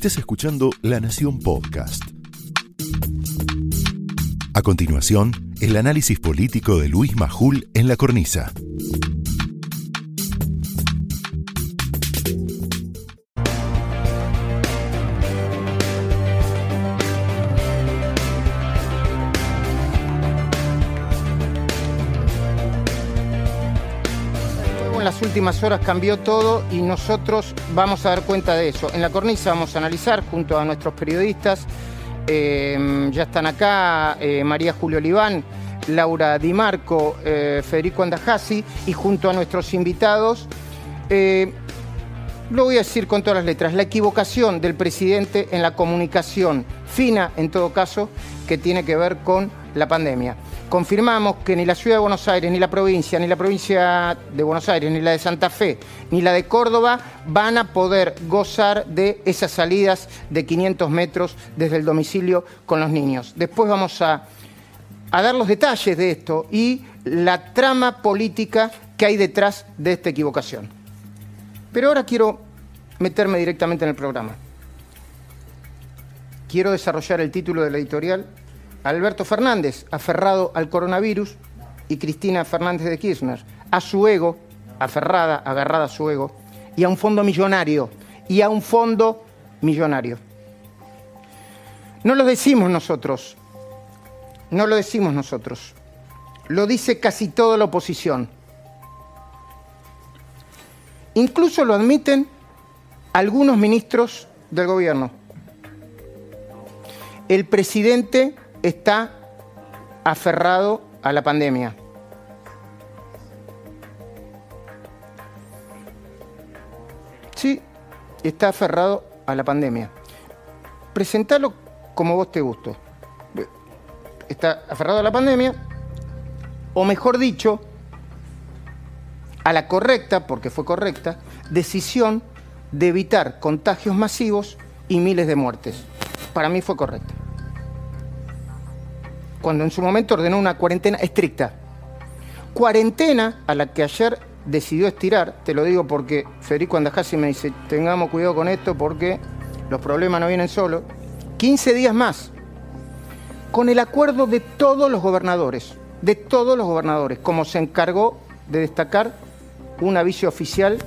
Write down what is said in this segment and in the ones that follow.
Estás escuchando La Nación Podcast. A continuación, el análisis político de Luis Majul en la cornisa. Últimas horas cambió todo y nosotros vamos a dar cuenta de eso. En la cornisa vamos a analizar junto a nuestros periodistas, eh, ya están acá eh, María Julio Oliván, Laura Di Marco, eh, Federico Andajasi y junto a nuestros invitados, eh, lo voy a decir con todas las letras, la equivocación del presidente en la comunicación fina, en todo caso, que tiene que ver con la pandemia. Confirmamos que ni la ciudad de Buenos Aires, ni la provincia, ni la provincia de Buenos Aires, ni la de Santa Fe, ni la de Córdoba van a poder gozar de esas salidas de 500 metros desde el domicilio con los niños. Después vamos a, a dar los detalles de esto y la trama política que hay detrás de esta equivocación. Pero ahora quiero meterme directamente en el programa. Quiero desarrollar el título de la editorial Alberto Fernández, aferrado al coronavirus, y Cristina Fernández de Kirchner, a su ego, aferrada, agarrada a su ego, y a un fondo millonario, y a un fondo millonario. No lo decimos nosotros, no lo decimos nosotros, lo dice casi toda la oposición. Incluso lo admiten algunos ministros del gobierno. El presidente está aferrado a la pandemia. Sí, está aferrado a la pandemia. Presentalo como vos te gustó. Está aferrado a la pandemia, o mejor dicho, a la correcta, porque fue correcta, decisión de evitar contagios masivos y miles de muertes. Para mí fue correcta cuando en su momento ordenó una cuarentena estricta. Cuarentena a la que ayer decidió estirar, te lo digo porque Federico Andajasi me dice, tengamos cuidado con esto porque los problemas no vienen solos, 15 días más, con el acuerdo de todos los gobernadores, de todos los gobernadores, como se encargó de destacar un aviso oficial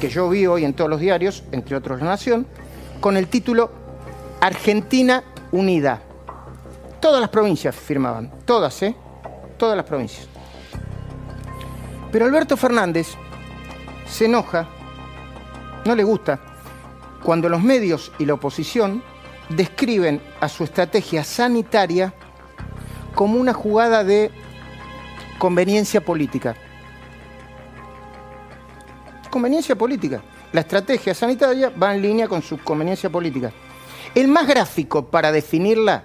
que yo vi hoy en todos los diarios, entre otros La Nación, con el título Argentina Unida. Todas las provincias firmaban, todas, ¿eh? Todas las provincias. Pero Alberto Fernández se enoja, no le gusta, cuando los medios y la oposición describen a su estrategia sanitaria como una jugada de conveniencia política. Conveniencia política. La estrategia sanitaria va en línea con su conveniencia política. El más gráfico para definirla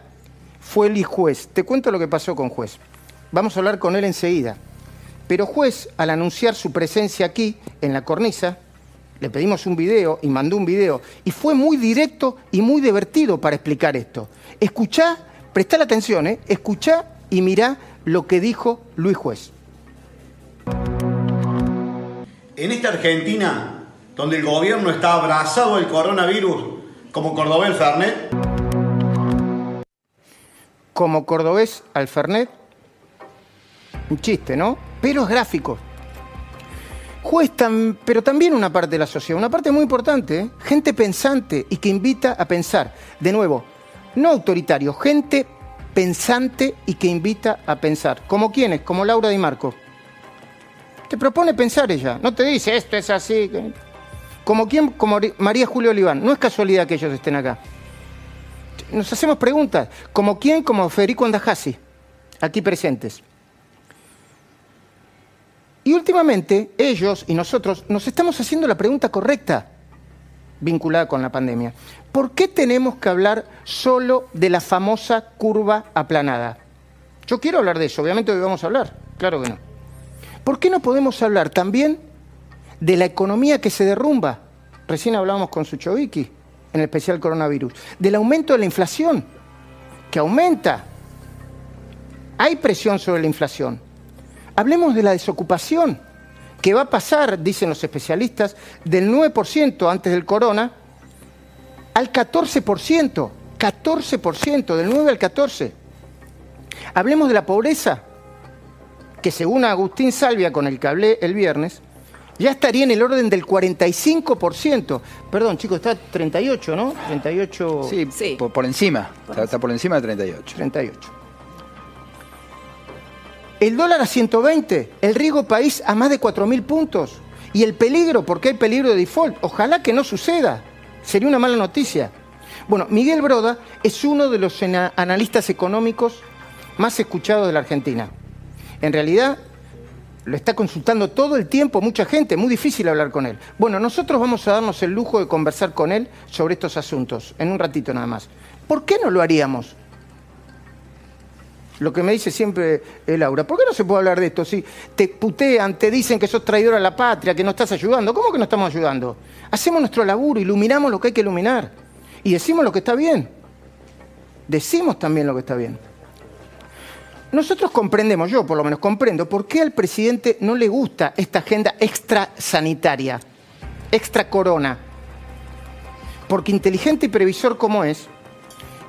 fue el juez. Te cuento lo que pasó con juez. Vamos a hablar con él enseguida. Pero juez, al anunciar su presencia aquí, en la cornisa, le pedimos un video y mandó un video. Y fue muy directo y muy divertido para explicar esto. Escuchá, prestá la atención, ¿eh? escuchá y mirá lo que dijo Luis Juez. En esta Argentina, donde el gobierno está abrazado del coronavirus, como Cordobés Fernet, como cordobés al Fernet. Un chiste, ¿no? Pero es gráfico. Juez, pero también una parte de la sociedad, una parte muy importante, ¿eh? gente pensante y que invita a pensar. De nuevo, no autoritario, gente pensante y que invita a pensar. ¿Como quiénes? Como Laura Di Marco. Te propone pensar ella, no te dice esto es así. que-". Como quién, como María Julio Oliván. No es casualidad que ellos estén acá nos hacemos preguntas. ¿Como quién? Como Federico Andajasi, aquí presentes. Y últimamente ellos y nosotros nos estamos haciendo la pregunta correcta vinculada con la pandemia. ¿Por qué tenemos que hablar solo de la famosa curva aplanada? Yo quiero hablar de eso, obviamente hoy vamos a hablar, claro que no. ¿Por qué no podemos hablar también de la economía que se derrumba? Recién hablábamos con Suchovicki en especial coronavirus, del aumento de la inflación, que aumenta. Hay presión sobre la inflación. Hablemos de la desocupación, que va a pasar, dicen los especialistas, del 9% antes del corona al 14%, 14%, del 9 al 14%. Hablemos de la pobreza, que según Agustín Salvia, con el que hablé el viernes, ya estaría en el orden del 45%. Perdón, chicos, está 38, ¿no? 38. Sí, Sí. Por, por encima. Está, está por encima de 38. 38. El dólar a 120, el riesgo país a más de 4.000 puntos. Y el peligro, porque hay peligro de default. Ojalá que no suceda. Sería una mala noticia. Bueno, Miguel Broda es uno de los analistas económicos más escuchados de la Argentina. En realidad, lo está consultando todo el tiempo mucha gente, muy difícil hablar con él. Bueno, nosotros vamos a darnos el lujo de conversar con él sobre estos asuntos, en un ratito nada más. ¿Por qué no lo haríamos? Lo que me dice siempre eh, Laura, ¿por qué no se puede hablar de esto? Si te putean, te dicen que sos traidor a la patria, que no estás ayudando. ¿Cómo que no estamos ayudando? Hacemos nuestro laburo, iluminamos lo que hay que iluminar. Y decimos lo que está bien. Decimos también lo que está bien. Nosotros comprendemos, yo por lo menos comprendo, por qué al presidente no le gusta esta agenda extra sanitaria, extra corona. Porque inteligente y previsor como es,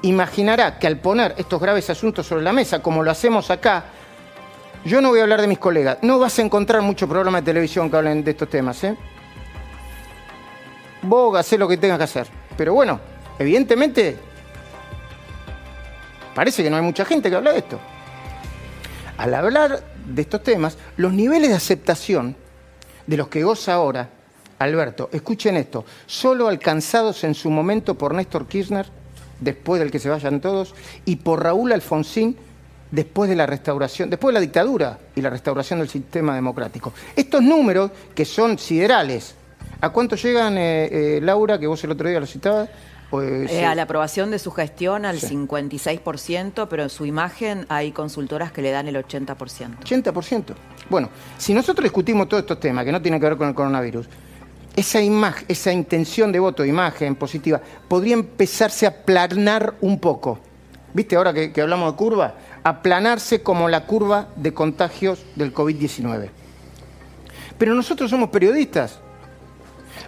imaginará que al poner estos graves asuntos sobre la mesa, como lo hacemos acá, yo no voy a hablar de mis colegas, no vas a encontrar muchos programas de televisión que hablen de estos temas, ¿eh? Vos hacés lo que tengas que hacer. Pero bueno, evidentemente, parece que no hay mucha gente que habla de esto. Al hablar de estos temas, los niveles de aceptación de los que goza ahora Alberto, escuchen esto, solo alcanzados en su momento por Néstor Kirchner, después del que se vayan todos, y por Raúl Alfonsín, después de la restauración, después de la dictadura y la restauración del sistema democrático. Estos números, que son siderales, ¿a cuánto llegan, eh, eh, Laura, que vos el otro día lo citabas? Pues, Eh, a la aprobación de su gestión al Sí. 56%, pero en su imagen hay consultoras que le dan el 80%. 80%. Bueno, si nosotros discutimos todos estos temas que no tienen que ver con el coronavirus, esa imagen, esa intención de voto, imagen positiva, podría empezarse a aplanar un poco. ¿Viste ahora que, que hablamos de curva? Aplanarse como la curva de contagios del COVID-19. Pero nosotros somos periodistas.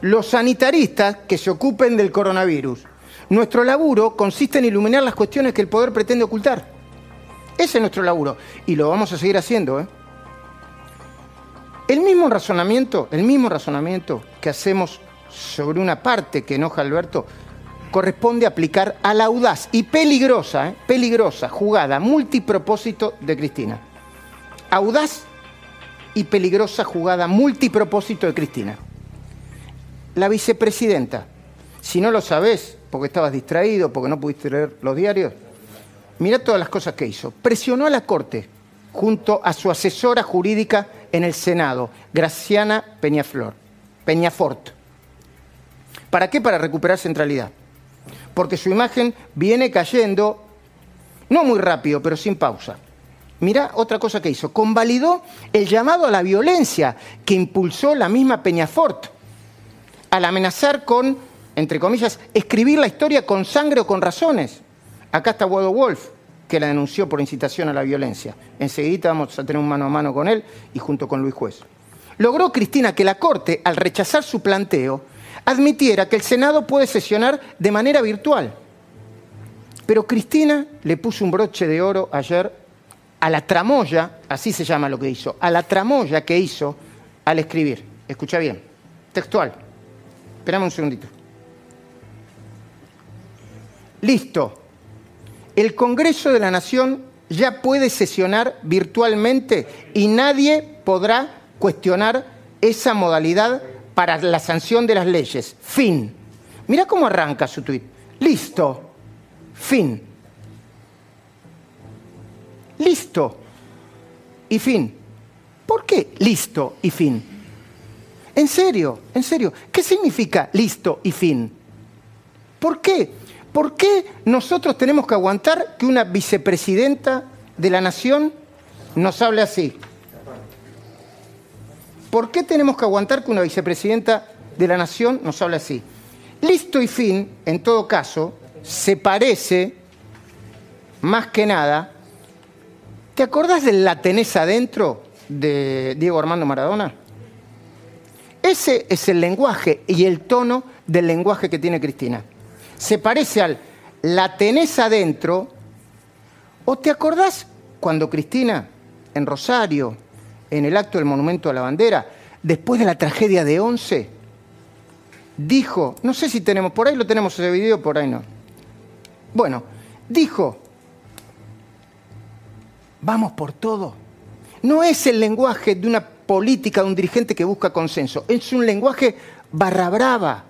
Los sanitaristas que se ocupen del coronavirus. Nuestro laburo consiste en iluminar las cuestiones que el poder pretende ocultar. Ese es nuestro laburo. Y lo vamos a seguir haciendo, ¿eh? El mismo razonamiento, el mismo razonamiento que hacemos sobre una parte que enoja a Alberto, corresponde aplicar a la audaz y peligrosa, ¿eh? peligrosa jugada multipropósito de Cristina. Audaz y peligrosa jugada multipropósito de Cristina. La vicepresidenta, si no lo sabés, porque estabas distraído, porque no pudiste leer los diarios, Mira todas las cosas que hizo. Presionó a la Corte junto a su asesora jurídica en el Senado, Graciana Peñaflor, Peñafort. ¿Para qué? Para recuperar centralidad. Porque su imagen viene cayendo, no muy rápido, pero sin pausa. Mirá otra cosa que hizo. Convalidó el llamado a la violencia que impulsó la misma Peñafort al amenazar con, entre comillas, escribir la historia con sangre o con razones. Acá está Guado Wolf, que la denunció por incitación a la violencia. Enseguida vamos a tener un mano a mano con él y junto con Luis Juez. Logró Cristina que la Corte, al rechazar su planteo, admitiera que el Senado puede sesionar de manera virtual. Pero Cristina le puso un broche de oro ayer a la tramoya, así se llama lo que hizo, a la tramoya que hizo al escribir. Escucha bien, textual. Esperame un segundito. Listo. El Congreso de la Nación ya puede sesionar virtualmente y nadie podrá cuestionar esa modalidad para la sanción de las leyes. Fin. Mira cómo arranca su tuit. Listo. Fin. Listo. Y fin. ¿Por qué listo y fin? En serio, en serio. ¿Qué significa listo y fin? ¿Por qué? ¿Por qué nosotros tenemos que aguantar que una vicepresidenta de la nación nos hable así? ¿Por qué tenemos que aguantar que una vicepresidenta de la nación nos hable así? Listo y fin, en todo caso, se parece más que nada. ¿Te acordás del la tenés adentro de Diego Armando Maradona? Ese es el lenguaje y el tono del lenguaje que tiene Cristina. Se parece al la tenés adentro, o te acordás cuando Cristina, en Rosario, en el acto del Monumento a la Bandera, después de la tragedia de Once, dijo, no sé si tenemos, por ahí lo tenemos ese video, por ahí no. Bueno, dijo, vamos por todo. No es el lenguaje de una política, de un dirigente que busca consenso, es un lenguaje barra brava,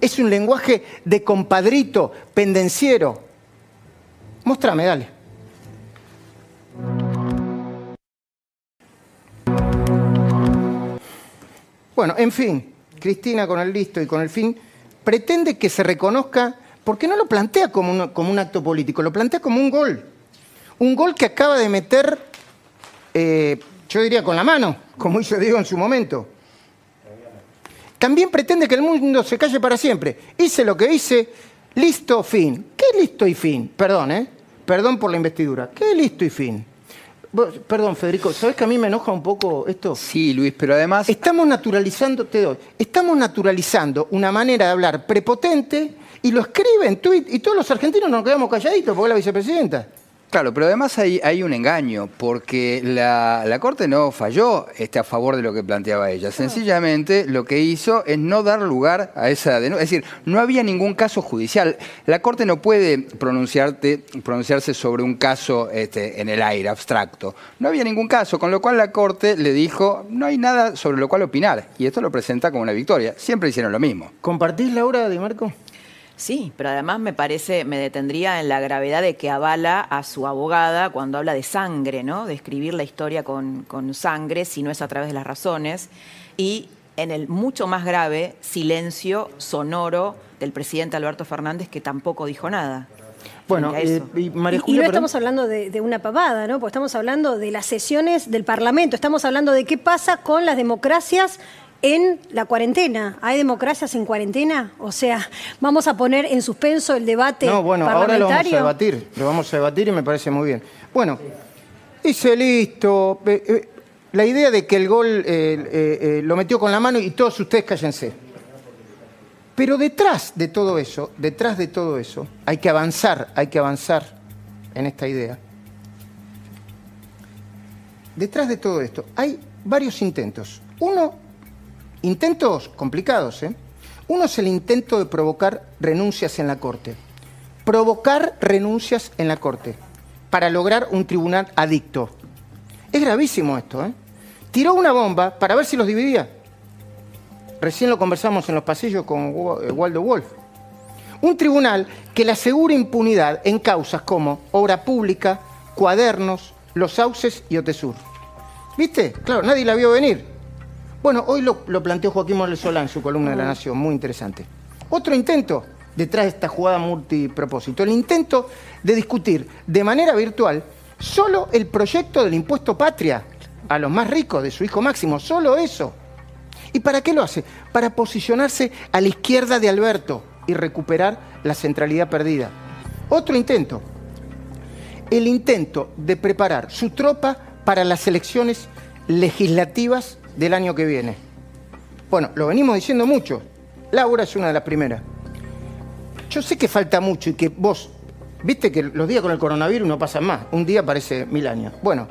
es un lenguaje de compadrito, pendenciero. Mostrame, dale. Bueno, en fin, Cristina con el listo y con el fin pretende que se reconozca, porque no lo plantea como un, como un acto político, lo plantea como un gol. Un gol que acaba de meter, eh, yo diría con la mano, como hizo Diego en su momento. También pretende que el mundo se calle para siempre. Hice lo que hice, listo, fin. ¿Qué listo y fin? Perdón, ¿eh? Perdón por la investidura. ¿Qué listo y fin? Perdón, Federico, ¿sabes que a mí me enoja un poco esto? Sí, Luis, pero además... Estamos naturalizando, te doy, estamos naturalizando una manera de hablar prepotente y lo escribe en tweet y todos los argentinos nos quedamos calladitos porque es la vicepresidenta. Claro, pero además hay, hay un engaño, porque la, Corte no falló este, a favor de lo que planteaba ella. Sencillamente lo que hizo es no dar lugar a esa denuncia. Es decir, no había ningún caso judicial. La Corte no puede pronunciarse sobre un caso este, en el aire, abstracto. No había ningún caso, con lo cual la Corte le dijo, no hay nada sobre lo cual opinar. Y esto lo presenta como una victoria. Siempre hicieron lo mismo. ¿Compartís, Laura, Di Marco? Sí, pero además me parece, me detendría en la gravedad de que avala a su abogada cuando habla de sangre, ¿no? De escribir la historia con, con sangre, si no es a través de las razones. Y en el mucho más grave silencio sonoro del presidente Alberto Fernández, que tampoco dijo nada. Bueno, eh, y, María Julia, y, no estamos hablando de, de, una pavada, ¿no? Porque estamos hablando de las sesiones del Parlamento, estamos hablando de qué pasa con las democracias en la cuarentena. ¿Hay democracias en cuarentena? O sea, ¿vamos a poner en suspenso el debate No, bueno, ahora lo vamos a debatir. Lo vamos a debatir y me parece muy bien. Bueno, dice listo. Eh, eh, la idea de que el gol eh, lo metió con la mano y todos ustedes cállense. Pero detrás de todo eso, detrás de todo eso, hay que avanzar, hay que avanzar en esta idea. Detrás de todo esto hay varios intentos. Uno Intentos complicados, ¿eh? Uno es el intento de provocar renuncias en la Corte. Provocar renuncias en la Corte para lograr un tribunal adicto. Es gravísimo esto, ¿eh? Tiró una bomba para ver si los dividía. Recién lo conversamos en los pasillos con eh, Waldo Wolf. Un tribunal que le asegura impunidad en causas como obra pública, cuadernos, los sauces y Otesur. ¿Viste? Claro, nadie la vio venir. Bueno, hoy lo, planteó Joaquín Morales Solá en su columna de La Nación, muy interesante. Otro intento detrás de esta jugada multipropósito, el intento de discutir de manera virtual solo el proyecto del impuesto patria a los más ricos de su hijo Máximo, solo eso. ¿Y para qué lo hace? Para posicionarse a la izquierda de Alberto y recuperar la centralidad perdida. Otro intento, el intento de preparar su tropa para las elecciones legislativas del año que viene. Bueno, lo venimos diciendo mucho. Laura es una de las primeras. Yo sé que falta mucho y que vos, viste que los días con el coronavirus no pasan más. Un día parece mil años. Bueno,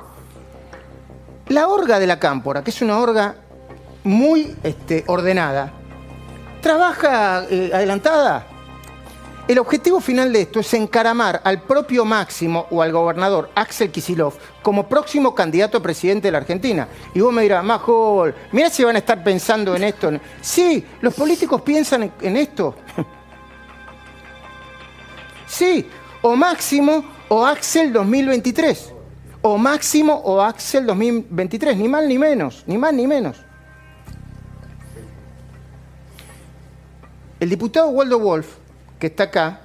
la orga de la cámpora, que es una orga muy este, ordenada, trabaja eh, adelantada el objetivo final de esto es encaramar al propio Máximo o al gobernador Axel Kisilov como próximo candidato a presidente de la Argentina. Y vos me dirás, Majol, mira si van a estar pensando en esto. Sí, los políticos piensan en esto. Sí, o Máximo o Axel 2023. O Máximo o Axel 2023, ni más ni menos, ni más ni menos. El diputado Waldo Wolf que está acá,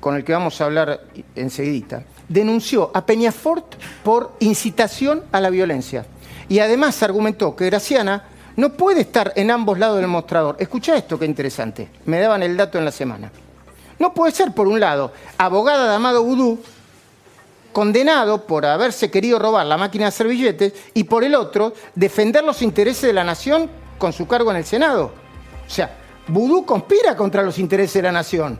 con el que vamos a hablar enseguida, denunció a Peñafort por incitación a la violencia. Y además argumentó que Graciana no puede estar en ambos lados del mostrador. Escucha esto, qué interesante. Me daban el dato en la semana. No puede ser, por un lado, abogada de Amado Vudú, condenado por haberse querido robar la máquina de hacer y por el otro, defender los intereses de la nación con su cargo en el Senado. O sea, Vudú conspira contra los intereses de la nación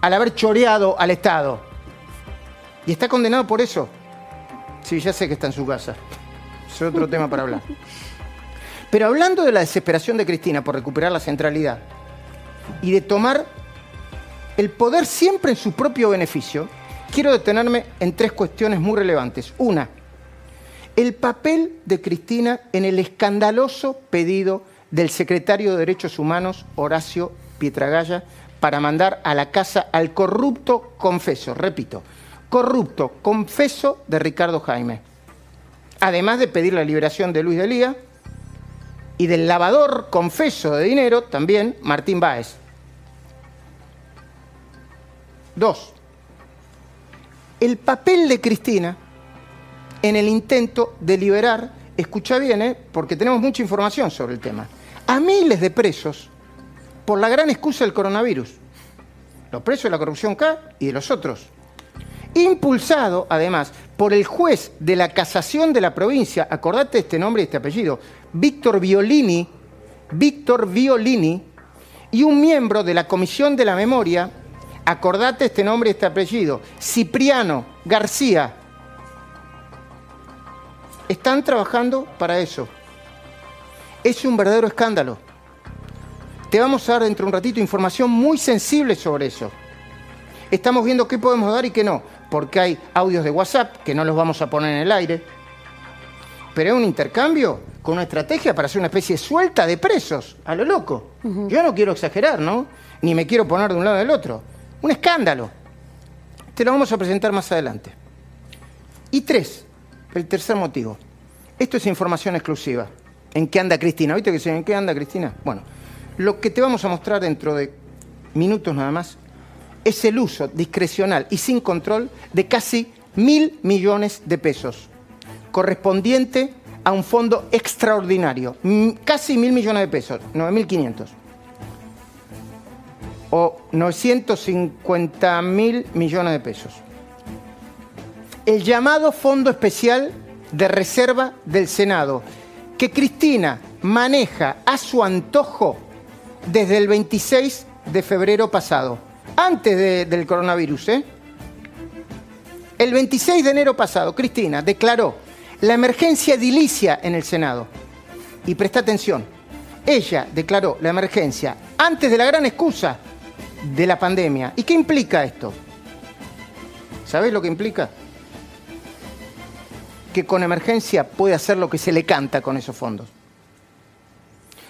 al haber choreado al Estado. Y está condenado por eso. Sí, ya sé que está en su casa. Es otro tema para hablar. Pero hablando de la desesperación de Cristina por recuperar la centralidad y de tomar el poder siempre en su propio beneficio, quiero detenerme en tres cuestiones muy relevantes. Una, el papel de Cristina en el escandaloso pedido del secretario de Derechos Humanos, Horacio Pietragaya, para mandar a la casa al corrupto confeso, repito, corrupto confeso de Ricardo Jaime. Además de pedir la liberación de Luis Delía y del lavador confeso de dinero, también Martín Báez. Dos, el papel de Cristina en el intento de liberar, escucha bien, ¿eh? porque tenemos mucha información sobre el tema, a miles de presos por la gran excusa del coronavirus. Los presos de la corrupción K y de los otros. Impulsado, además, por el juez de la casación de la provincia, acordate este nombre y este apellido, Víctor Violini, Víctor Violini, y un miembro de la Comisión de la Memoria, acordate este nombre y este apellido, Cipriano García. Están trabajando para eso. Es un verdadero escándalo. Te vamos a dar dentro de un ratito información muy sensible sobre eso. Estamos viendo qué podemos dar y qué no, porque hay audios de WhatsApp que no los vamos a poner en el aire, pero es un intercambio con una estrategia para hacer una especie suelta de presos, a lo loco. Yo no quiero exagerar, ¿no? Ni me quiero poner de un lado del otro. Un escándalo. Te lo vamos a presentar más adelante. Y tres, el tercer motivo. Esto es información exclusiva. ¿En qué anda Cristina? ¿Viste que se en qué anda Cristina? Bueno, lo que te vamos a mostrar dentro de minutos nada más es el uso discrecional y sin control de casi mil millones de pesos, correspondiente a un fondo extraordinario, casi mil millones de pesos, 9.500 o 950 mil millones de pesos. El llamado Fondo Especial de Reserva del Senado, que Cristina maneja a su antojo desde el 26 de febrero pasado, antes del coronavirus. ¿eh? El 26 de enero pasado, Cristina declaró la emergencia edilicia en el Senado. Y presta atención, ella declaró la emergencia antes de la gran excusa de la pandemia. ¿Y qué implica esto? ¿Sabés lo que implica? Que con emergencia puede hacer lo que se le canta con esos fondos.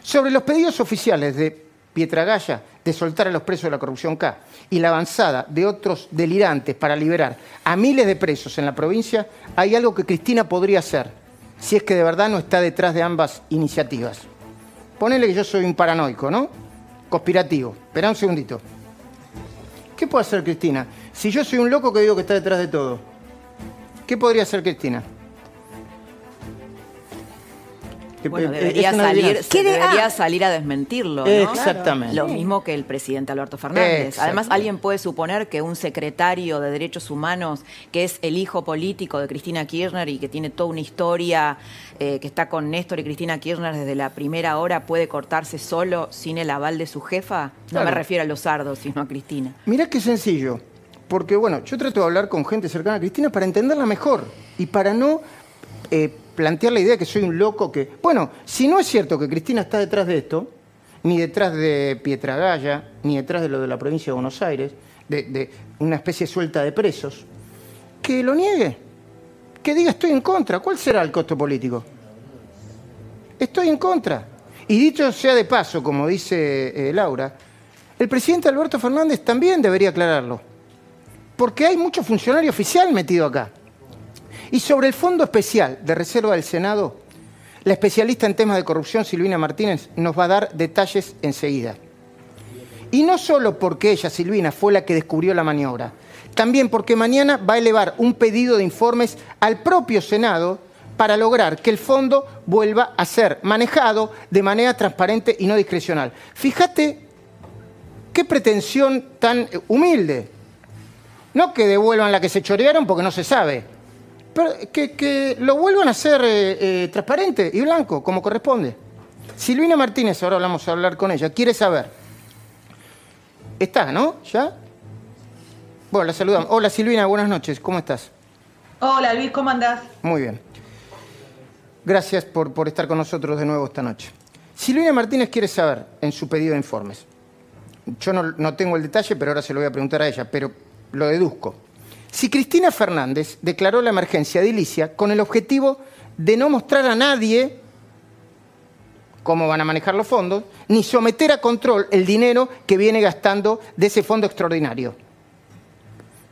Sobre los pedidos oficiales de Pietragaya de soltar a los presos de la corrupción K y la avanzada de otros delirantes para liberar a miles de presos en la provincia, hay algo que Cristina podría hacer, si es que de verdad no está detrás de ambas iniciativas. Ponele que yo soy un paranoico, ¿no? Conspirativo. Espera un segundito. ¿Qué puede hacer Cristina? Si yo soy un loco que digo que está detrás de todo, ¿qué podría hacer Cristina? Bueno, debería, salir, debería salir a desmentirlo. ¿no? Exactamente. Lo mismo que el presidente Alberto Fernández. Además, alguien puede suponer que un secretario de Derechos Humanos, que es el hijo político de Cristina Kirchner y que tiene toda una historia eh, que está con Néstor y Cristina Kirchner desde la primera hora, puede cortarse solo sin el aval de su jefa. No me refiero a los sardos, sino a Cristina. Mirá qué sencillo. Porque, bueno, yo trato de hablar con gente cercana a Cristina para entenderla mejor y para no eh, plantear la idea de que soy un loco que... Bueno, si no es cierto que Cristina está detrás de esto, ni detrás de Pietragaya, ni detrás de lo de la provincia de Buenos Aires, de, una especie suelta de presos, que lo niegue, que diga estoy en contra. ¿Cuál será el costo político? Estoy en contra. Y dicho sea de paso, como dice eh, Laura, el presidente Alberto Fernández también debería aclararlo, porque hay mucho funcionario oficial metido acá. Y sobre el Fondo Especial de Reserva del Senado, la especialista en temas de corrupción, Silvina Martínez, nos va a dar detalles enseguida. Y no solo porque ella, Silvina, fue la que descubrió la maniobra, también porque mañana va a elevar un pedido de informes al propio Senado para lograr que el fondo vuelva a ser manejado de manera transparente y no discrecional. Fíjate qué pretensión tan humilde. No que devuelvan la que se chorearon porque no se sabe, que, lo vuelvan a hacer eh, eh, transparente y blanco, como corresponde. Silvina Martínez, ahora vamos a hablar con ella, quiere saber Está, ¿no? ¿Ya? Bueno, la saludamos. Hola Silvina, buenas noches. ¿Cómo estás? Hola Luis, ¿cómo andás? Muy bien. Gracias por, por estar con nosotros de nuevo esta noche. Silvina Martínez quiere saber en su pedido de informes. Yo no, no tengo el detalle, pero ahora se lo voy a preguntar a ella, pero lo deduzco. Si Cristina Fernández declaró la emergencia de Ilicia con el objetivo de no mostrar a nadie cómo van a manejar los fondos, ni someter a control el dinero que viene gastando de ese fondo extraordinario.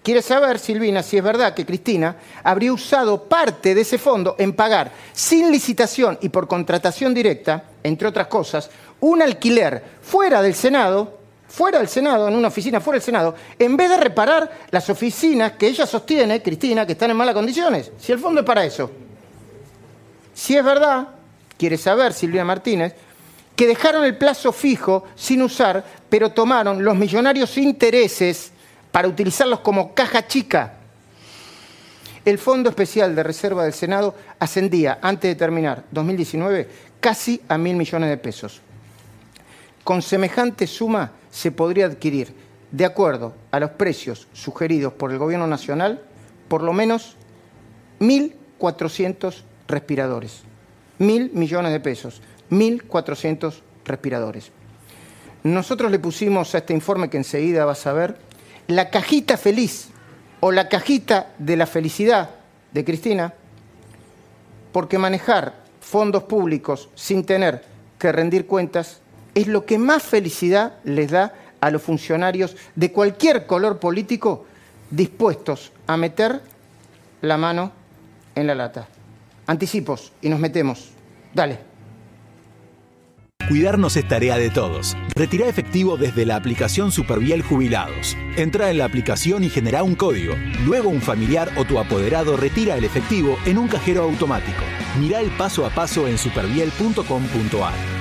Quiere saber, Silvina, si es verdad que Cristina habría usado parte de ese fondo en pagar, sin licitación y por contratación directa, entre otras cosas, un alquiler fuera del Senado, fuera del Senado, en una oficina fuera del Senado, en vez de reparar las oficinas que ella sostiene, Cristina, que están en malas condiciones. Si el fondo es para eso. Si es verdad, quiere saber Silvia Martínez, que dejaron el plazo fijo sin usar, pero tomaron los millonarios intereses para utilizarlos como caja chica. El Fondo Especial de Reserva del Senado ascendía, antes de terminar 2019, casi a mil millones de pesos. Con semejante suma se podría adquirir, de acuerdo a los precios sugeridos por el Gobierno Nacional, por lo menos 1.400 respiradores mil millones de pesos, mil cuatrocientos respiradores. Nosotros le pusimos a este informe que enseguida vas a ver la cajita feliz o la cajita de la felicidad de Cristina, porque manejar fondos públicos sin tener que rendir cuentas es lo que más felicidad les da a los funcionarios de cualquier color político dispuestos a meter la mano en la lata. Anticipos y nos metemos. Dale. Cuidarnos es tarea de todos. Retira efectivo desde la aplicación Superviel Jubilados. Entra en la aplicación y genera un código. Luego un familiar o tu apoderado retira el efectivo en un cajero automático. Mira el paso a paso en superviel.com.ar.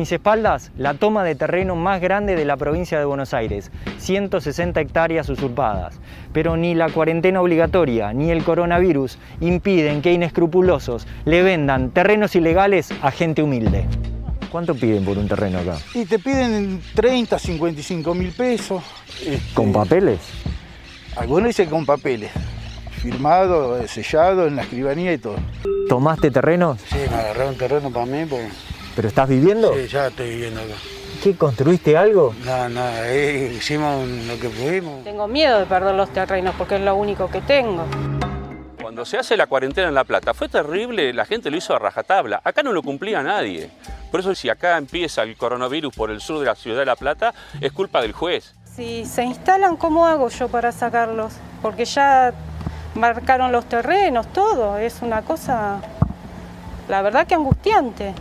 mis espaldas, la toma de terreno más grande de la provincia de Buenos Aires, 160 hectáreas usurpadas. Pero ni la cuarentena obligatoria ni el coronavirus impiden que inescrupulosos le vendan terrenos ilegales a gente humilde. ¿Cuánto piden por un terreno acá? Y te piden 30, 55 mil pesos. ¿Con este, papeles? Algunos dicen con papeles. Firmado, sellado en la escribanía y todo. ¿Tomaste terreno? Sí, me agarré un terreno para mí porque ¿Pero estás viviendo? Sí, ya estoy viviendo acá. ¿Qué, construiste algo? No, nada, eh, hicimos lo que pudimos. Tengo miedo de perder los terrenos porque es lo único que tengo. Cuando se hace la cuarentena en La Plata fue terrible, la gente lo hizo a rajatabla. Acá no lo cumplía nadie. Por eso si acá empieza el coronavirus por el sur de la ciudad de La Plata, es culpa del juez. Si se instalan, ¿cómo hago yo para sacarlos? Porque ya marcaron los terrenos, todo. Es una cosa, la verdad que angustiante.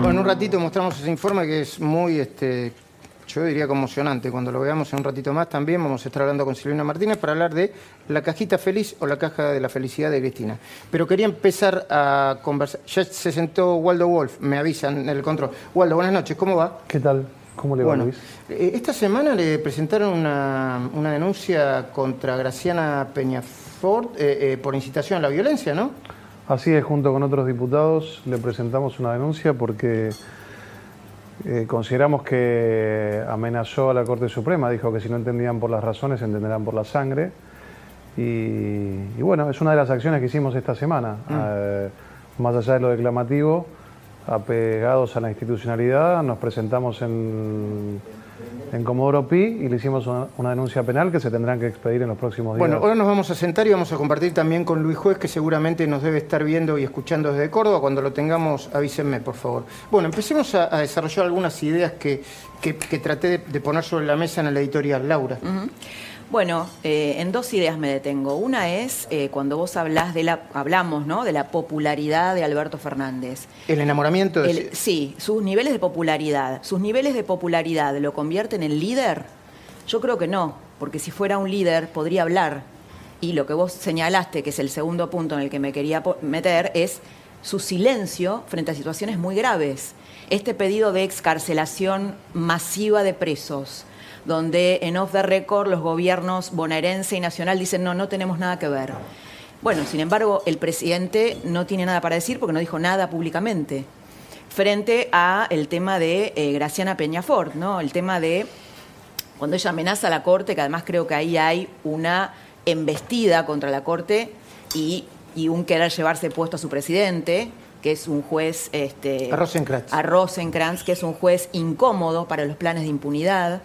Bueno, en un ratito mostramos ese informe que es muy, este, yo diría conmocionante. Cuando lo veamos en un ratito más también vamos a estar hablando con Silvina Martínez para hablar de la cajita feliz o la caja de la felicidad de Cristina. Pero quería empezar a conversar. Ya se sentó Waldo Wolf, me avisan en el control. Waldo, buenas noches, ¿cómo va? ¿Qué tal? ¿Cómo le va, Luis? Eh, esta semana le presentaron una, denuncia contra Graciana Peñafort eh, eh, por incitación a la violencia, ¿no? Así es, junto con otros diputados le presentamos una denuncia porque eh, consideramos que amenazó a la Corte Suprema, dijo que si no entendían por las razones, entenderán por la sangre. Y, bueno, es una de las acciones que hicimos esta semana. Mm. Eh, más allá de lo declamativo, apegados a la institucionalidad, nos presentamos en en Comodoro Pi y le hicimos una, denuncia penal que se tendrán que expedir en los próximos días. Bueno, ahora nos vamos a sentar y vamos a compartir también con Luis Juez, que seguramente nos debe estar viendo y escuchando desde Córdoba. Cuando lo tengamos, avísenme, por favor. Bueno, empecemos a, desarrollar algunas ideas que, traté de, poner sobre la mesa en el editorial. Laura. Bueno, eh, en dos ideas me detengo. Una es eh, cuando vos hablás de la, hablamos ¿no? de la popularidad de Alberto Fernández. ¿El enamoramiento? De... sí, sus niveles de popularidad. ¿Sus niveles de popularidad lo convierten en líder? Yo creo que no, porque si fuera un líder podría hablar. Y lo que vos señalaste, que es el segundo punto en el que me quería meter, es su silencio frente a situaciones muy graves. este pedido de excarcelación masiva de presos, donde en off the record los gobiernos bonaerense y nacional dicen no, no tenemos nada que ver. Bueno, sin embargo, el presidente no tiene nada para decir porque no dijo nada públicamente frente a el tema de eh, Graciana Peñafort, ¿no? El tema de cuando ella amenaza a la Corte, que además creo que ahí hay una embestida contra la Corte y, un querer llevarse puesto a su presidente, que es un juez... Este, a Rosenkrantz. A Rosenkrantz, que es un juez incómodo para los planes de impunidad.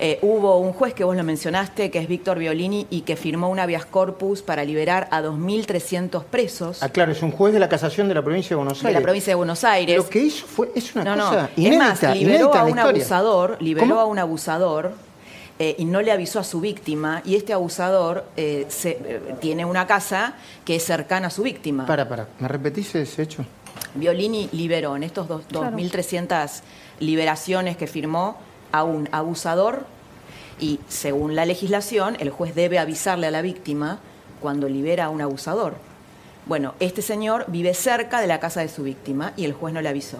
Eh, hubo un juez que vos lo mencionaste, que es Víctor Violini, y que firmó un habeas corpus para liberar a 2.300 presos. Ah, claro, es un juez de la casación de la provincia de Buenos Aires. De la provincia de Buenos Aires. Lo que hizo fue, es una no, cosa no. inédita, es más, liberó a un abusador, liberó a un abusador eh, y no le avisó a su víctima, y este abusador eh, tiene una casa que es cercana a su víctima. Para, para, ¿me repetís ese hecho? Violini liberó en estos 2.300 liberaciones que firmó a un abusador y según la legislación el juez debe avisarle a la víctima cuando libera a un abusador. Bueno, este señor vive cerca de la casa de su víctima y el juez no le avisó.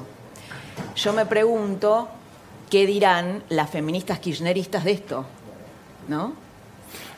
Yo me pregunto qué dirán las feministas kirchneristas de esto, ¿no?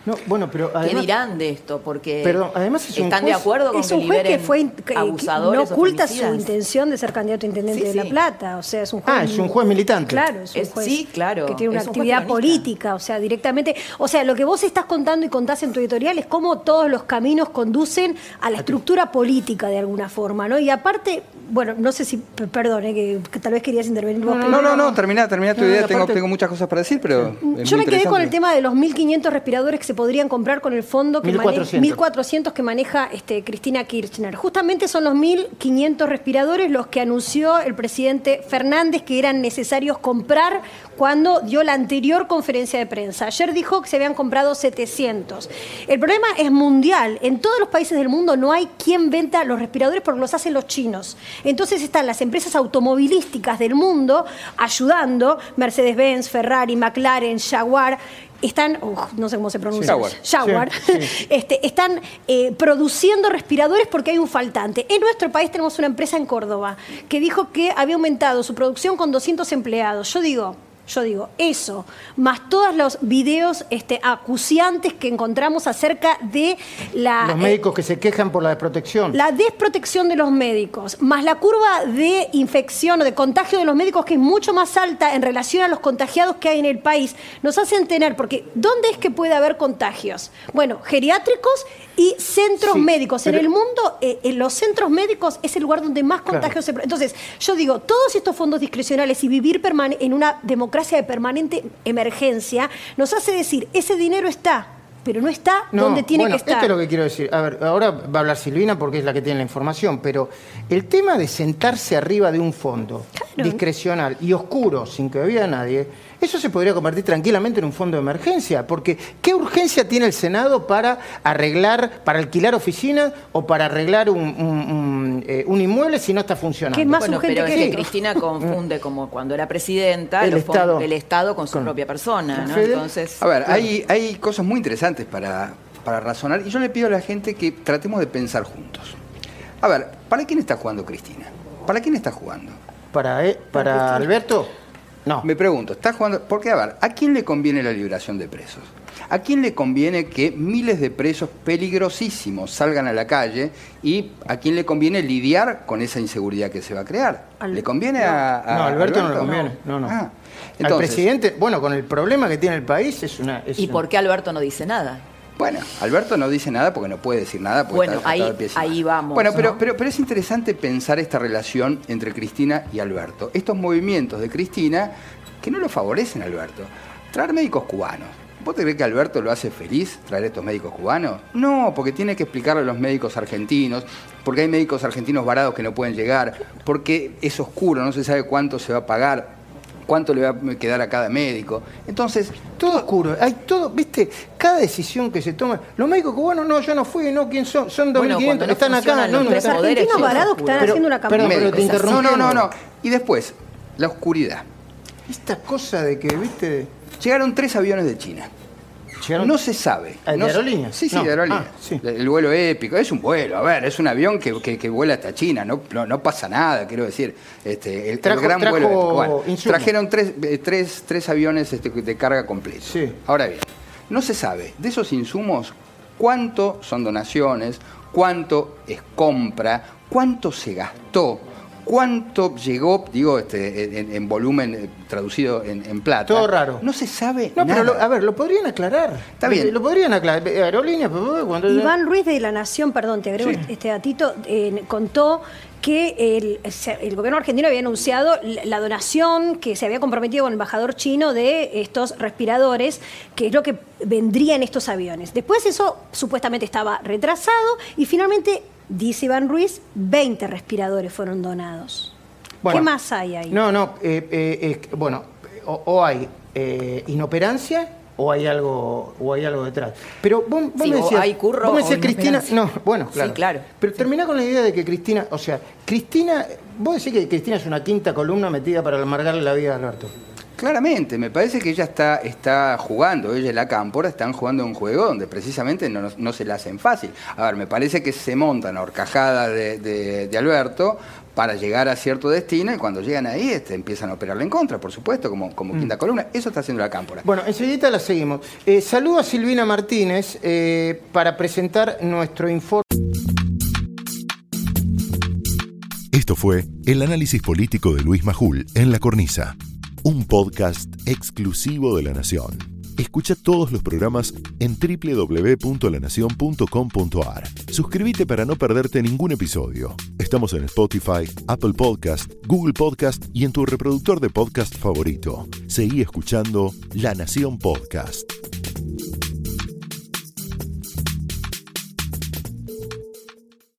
No, bueno, pero ¿Qué dirán de esto? Porque además están de acuerdo con es que un juez que fue abusadores no oculta su intención de ser candidato a intendente Sí, de La. Plata, o sea, es un juez Ah, es un juez militante. Claro, es un Es- juez sí, claro, que tiene una es un juez actividad política, o sea, directamente, o sea, lo que vos estás contando y contás en tu editorial es cómo todos los caminos conducen a la estructura política de alguna forma, ¿no? Y aparte, bueno, no sé si, perdón, eh, que, que tal vez querías intervenir vos No, primero. no, no, termina, termina tu No, idea. Tengo, aparte- tengo muchas cosas para decir, pero. es Yo me quedé con el tema de los 1.500 respiradores que se podrían comprar con el fondo que 1.400. 1.400 que maneja este, Cristina Kirchner. Justamente son los 1.500 respiradores los que anunció el presidente Fernández que eran necesarios comprar cuando dio la anterior conferencia de prensa. Ayer dijo que se habían comprado 700. El problema es mundial. En todos los países del mundo no hay quien venda los respiradores porque los hacen los chinos. Entonces están las empresas automovilísticas del mundo ayudando, Mercedes-Benz, Ferrari, McLaren, Jaguar, están, uf, no sé cómo se pronuncia, Sí, sí. este, están eh, produciendo respiradores porque hay un faltante. En nuestro país tenemos una empresa en Córdoba que dijo que había aumentado su producción con 200 empleados. Yo digo, yo digo, eso, más todos los videos este, acuciantes que encontramos acerca de la... Los eh, médicos que se quejan por la desprotección. la desprotección de los médicos, más la curva de infección o de contagio de los médicos, que es mucho más alta en relación a los contagiados que hay en el país, nos hacen tener, porque ¿dónde es que puede haber contagios? Bueno, geriátricos y centros Sí, médicos. En el mundo, eh, en los centros médicos es el lugar donde más Claro. contagios se... Entonces, yo digo, todos estos fondos discrecionales y vivir en una democracia de permanente emergencia, nos hace decir, ese dinero está, pero no está No, donde tiene bueno, que estar. Esto es lo que quiero decir. A ver, ahora va a hablar Silvina porque es la que tiene la información, pero el tema de sentarse arriba de un fondo discrecional y oscuro, sin que vea nadie, eso se podría convertir tranquilamente en un fondo de emergencia, porque ¿qué urgencia tiene el Senado para arreglar, para alquilar oficinas o para arreglar un, un- un, eh, un inmueble si no está funcionando? ¿Qué más bueno, urgente pero que es que? Cristina confunde como cuando era presidenta El Estado. el Estado con su Con- propia persona, ¿no? Fede. Entonces, A ver, hay, hay cosas muy interesantes para, para razonar y yo le pido a la gente que tratemos de pensar juntos. A ver, ¿para quién está jugando Cristina? ¿Para quién está jugando? ¿Para, eh, para Alberto? No. Me pregunto, ¿está jugando? Porque, a ver, ¿a quién le conviene la liberación de presos? ¿A quién le conviene que miles de presos peligrosísimos salgan a la calle y a quién le conviene lidiar con esa inseguridad que se va a crear? Al- ¿Le conviene a, a No, Alberto, no le conviene. No, no. Ah, Al presidente, bueno, con el problema que tiene el país es una... es ¿y una- por qué Alberto no dice nada? Bueno, Alberto no dice nada porque no puede decir nada. Porque Bueno, está ahí- ahí vamos, Bueno, pero, ¿no? pero, pero es interesante pensar esta relación entre Cristina y Alberto. Estos movimientos de Cristina que no lo favorecen a Alberto. Traer médicos cubanos. ¿Vos te crees que Alberto lo hace feliz traer estos médicos cubanos? No, porque tiene que explicarle a los médicos argentinos, porque hay médicos argentinos varados que no pueden llegar, porque es oscuro, no se sabe cuánto se va a pagar, cuánto le va a quedar a cada médico. Entonces, Todo oscuro, hay todo, viste, cada decisión que se toma. Los médicos cubanos, no, yo no fui, no, ¿quién son? Son 2.500 Bueno, no están acá. No, están- argentinos varados que están pero- haciendo una campaña. pero te no, no, no, no. Y después, la oscuridad. Esta cosa de que, viste, Llegaron tres aviones de China. No se sabe. ¿De no aerolíneas? Sí, sí, No. de aerolíneas. Ah, sí. El vuelo épico, es un vuelo, a ver, es un avión que, que- que vuela hasta China, no, no, no pasa nada, quiero decir. Este, el, el gran trajo vuelo épico. Bueno, trajeron tres, eh, tres, tres aviones este, de carga completa. Ahora bien, no se sabe de esos insumos cuánto son donaciones, cuánto es compra, cuánto se gastó. ¿Cuánto llegó, digo, este, en, en volumen eh, traducido en, en plata? Todo raro. No se sabe No, nada. pero lo- a ver, lo podrían aclarar. Está bien. Lo podrían aclarar. Aerolíneas, pues, cuando... Iván Ruiz de La Nación, perdón, te agrego Sí. este datito, eh, contó que el, gobierno argentino había anunciado la donación que se había comprometido con el embajador chino de estos respiradores, que es lo que vendría en estos aviones. Después eso supuestamente estaba retrasado y finalmente, dice Iván Ruiz, 20 respiradores fueron donados. Bueno, ¿Qué más hay ahí? No, no, eh, eh, bueno, o, o hay eh, inoperancia o hay algo o hay algo detrás. Pero vos, vos Sí, me o decías, hay curro vos me decías, Cristina, no, bueno, claro. Sí, claro. Pero terminá con la idea de que Cristina, o sea, Cristina, vos decís que Cristina es una quinta columna metida para amargarle la vida a Alberto. Claramente, me parece que ella está, está jugando, ella y la Cámpora están jugando un juego donde precisamente no, no se la hacen fácil. A ver, me parece que se montan a horcajadas de, de- de Alberto para llegar a cierto destino y cuando llegan ahí este, empiezan a operarle en contra, por supuesto, como, como quinta columna. Eso está haciendo la Cámpora. Bueno, enseguida la seguimos. Eh, saludo a Silvina Martínez eh, para presentar nuestro informe. Esto fue el análisis político de Luis Majul en La Cornisa, un podcast exclusivo de La Nación. Escucha todos los programas en www.lanacion.com.ar. Suscríbete para no perderte ningún episodio. Estamos en Spotify, Apple Podcast, Google Podcast y en tu reproductor de podcast favorito. Seguí escuchando La Nación Podcast.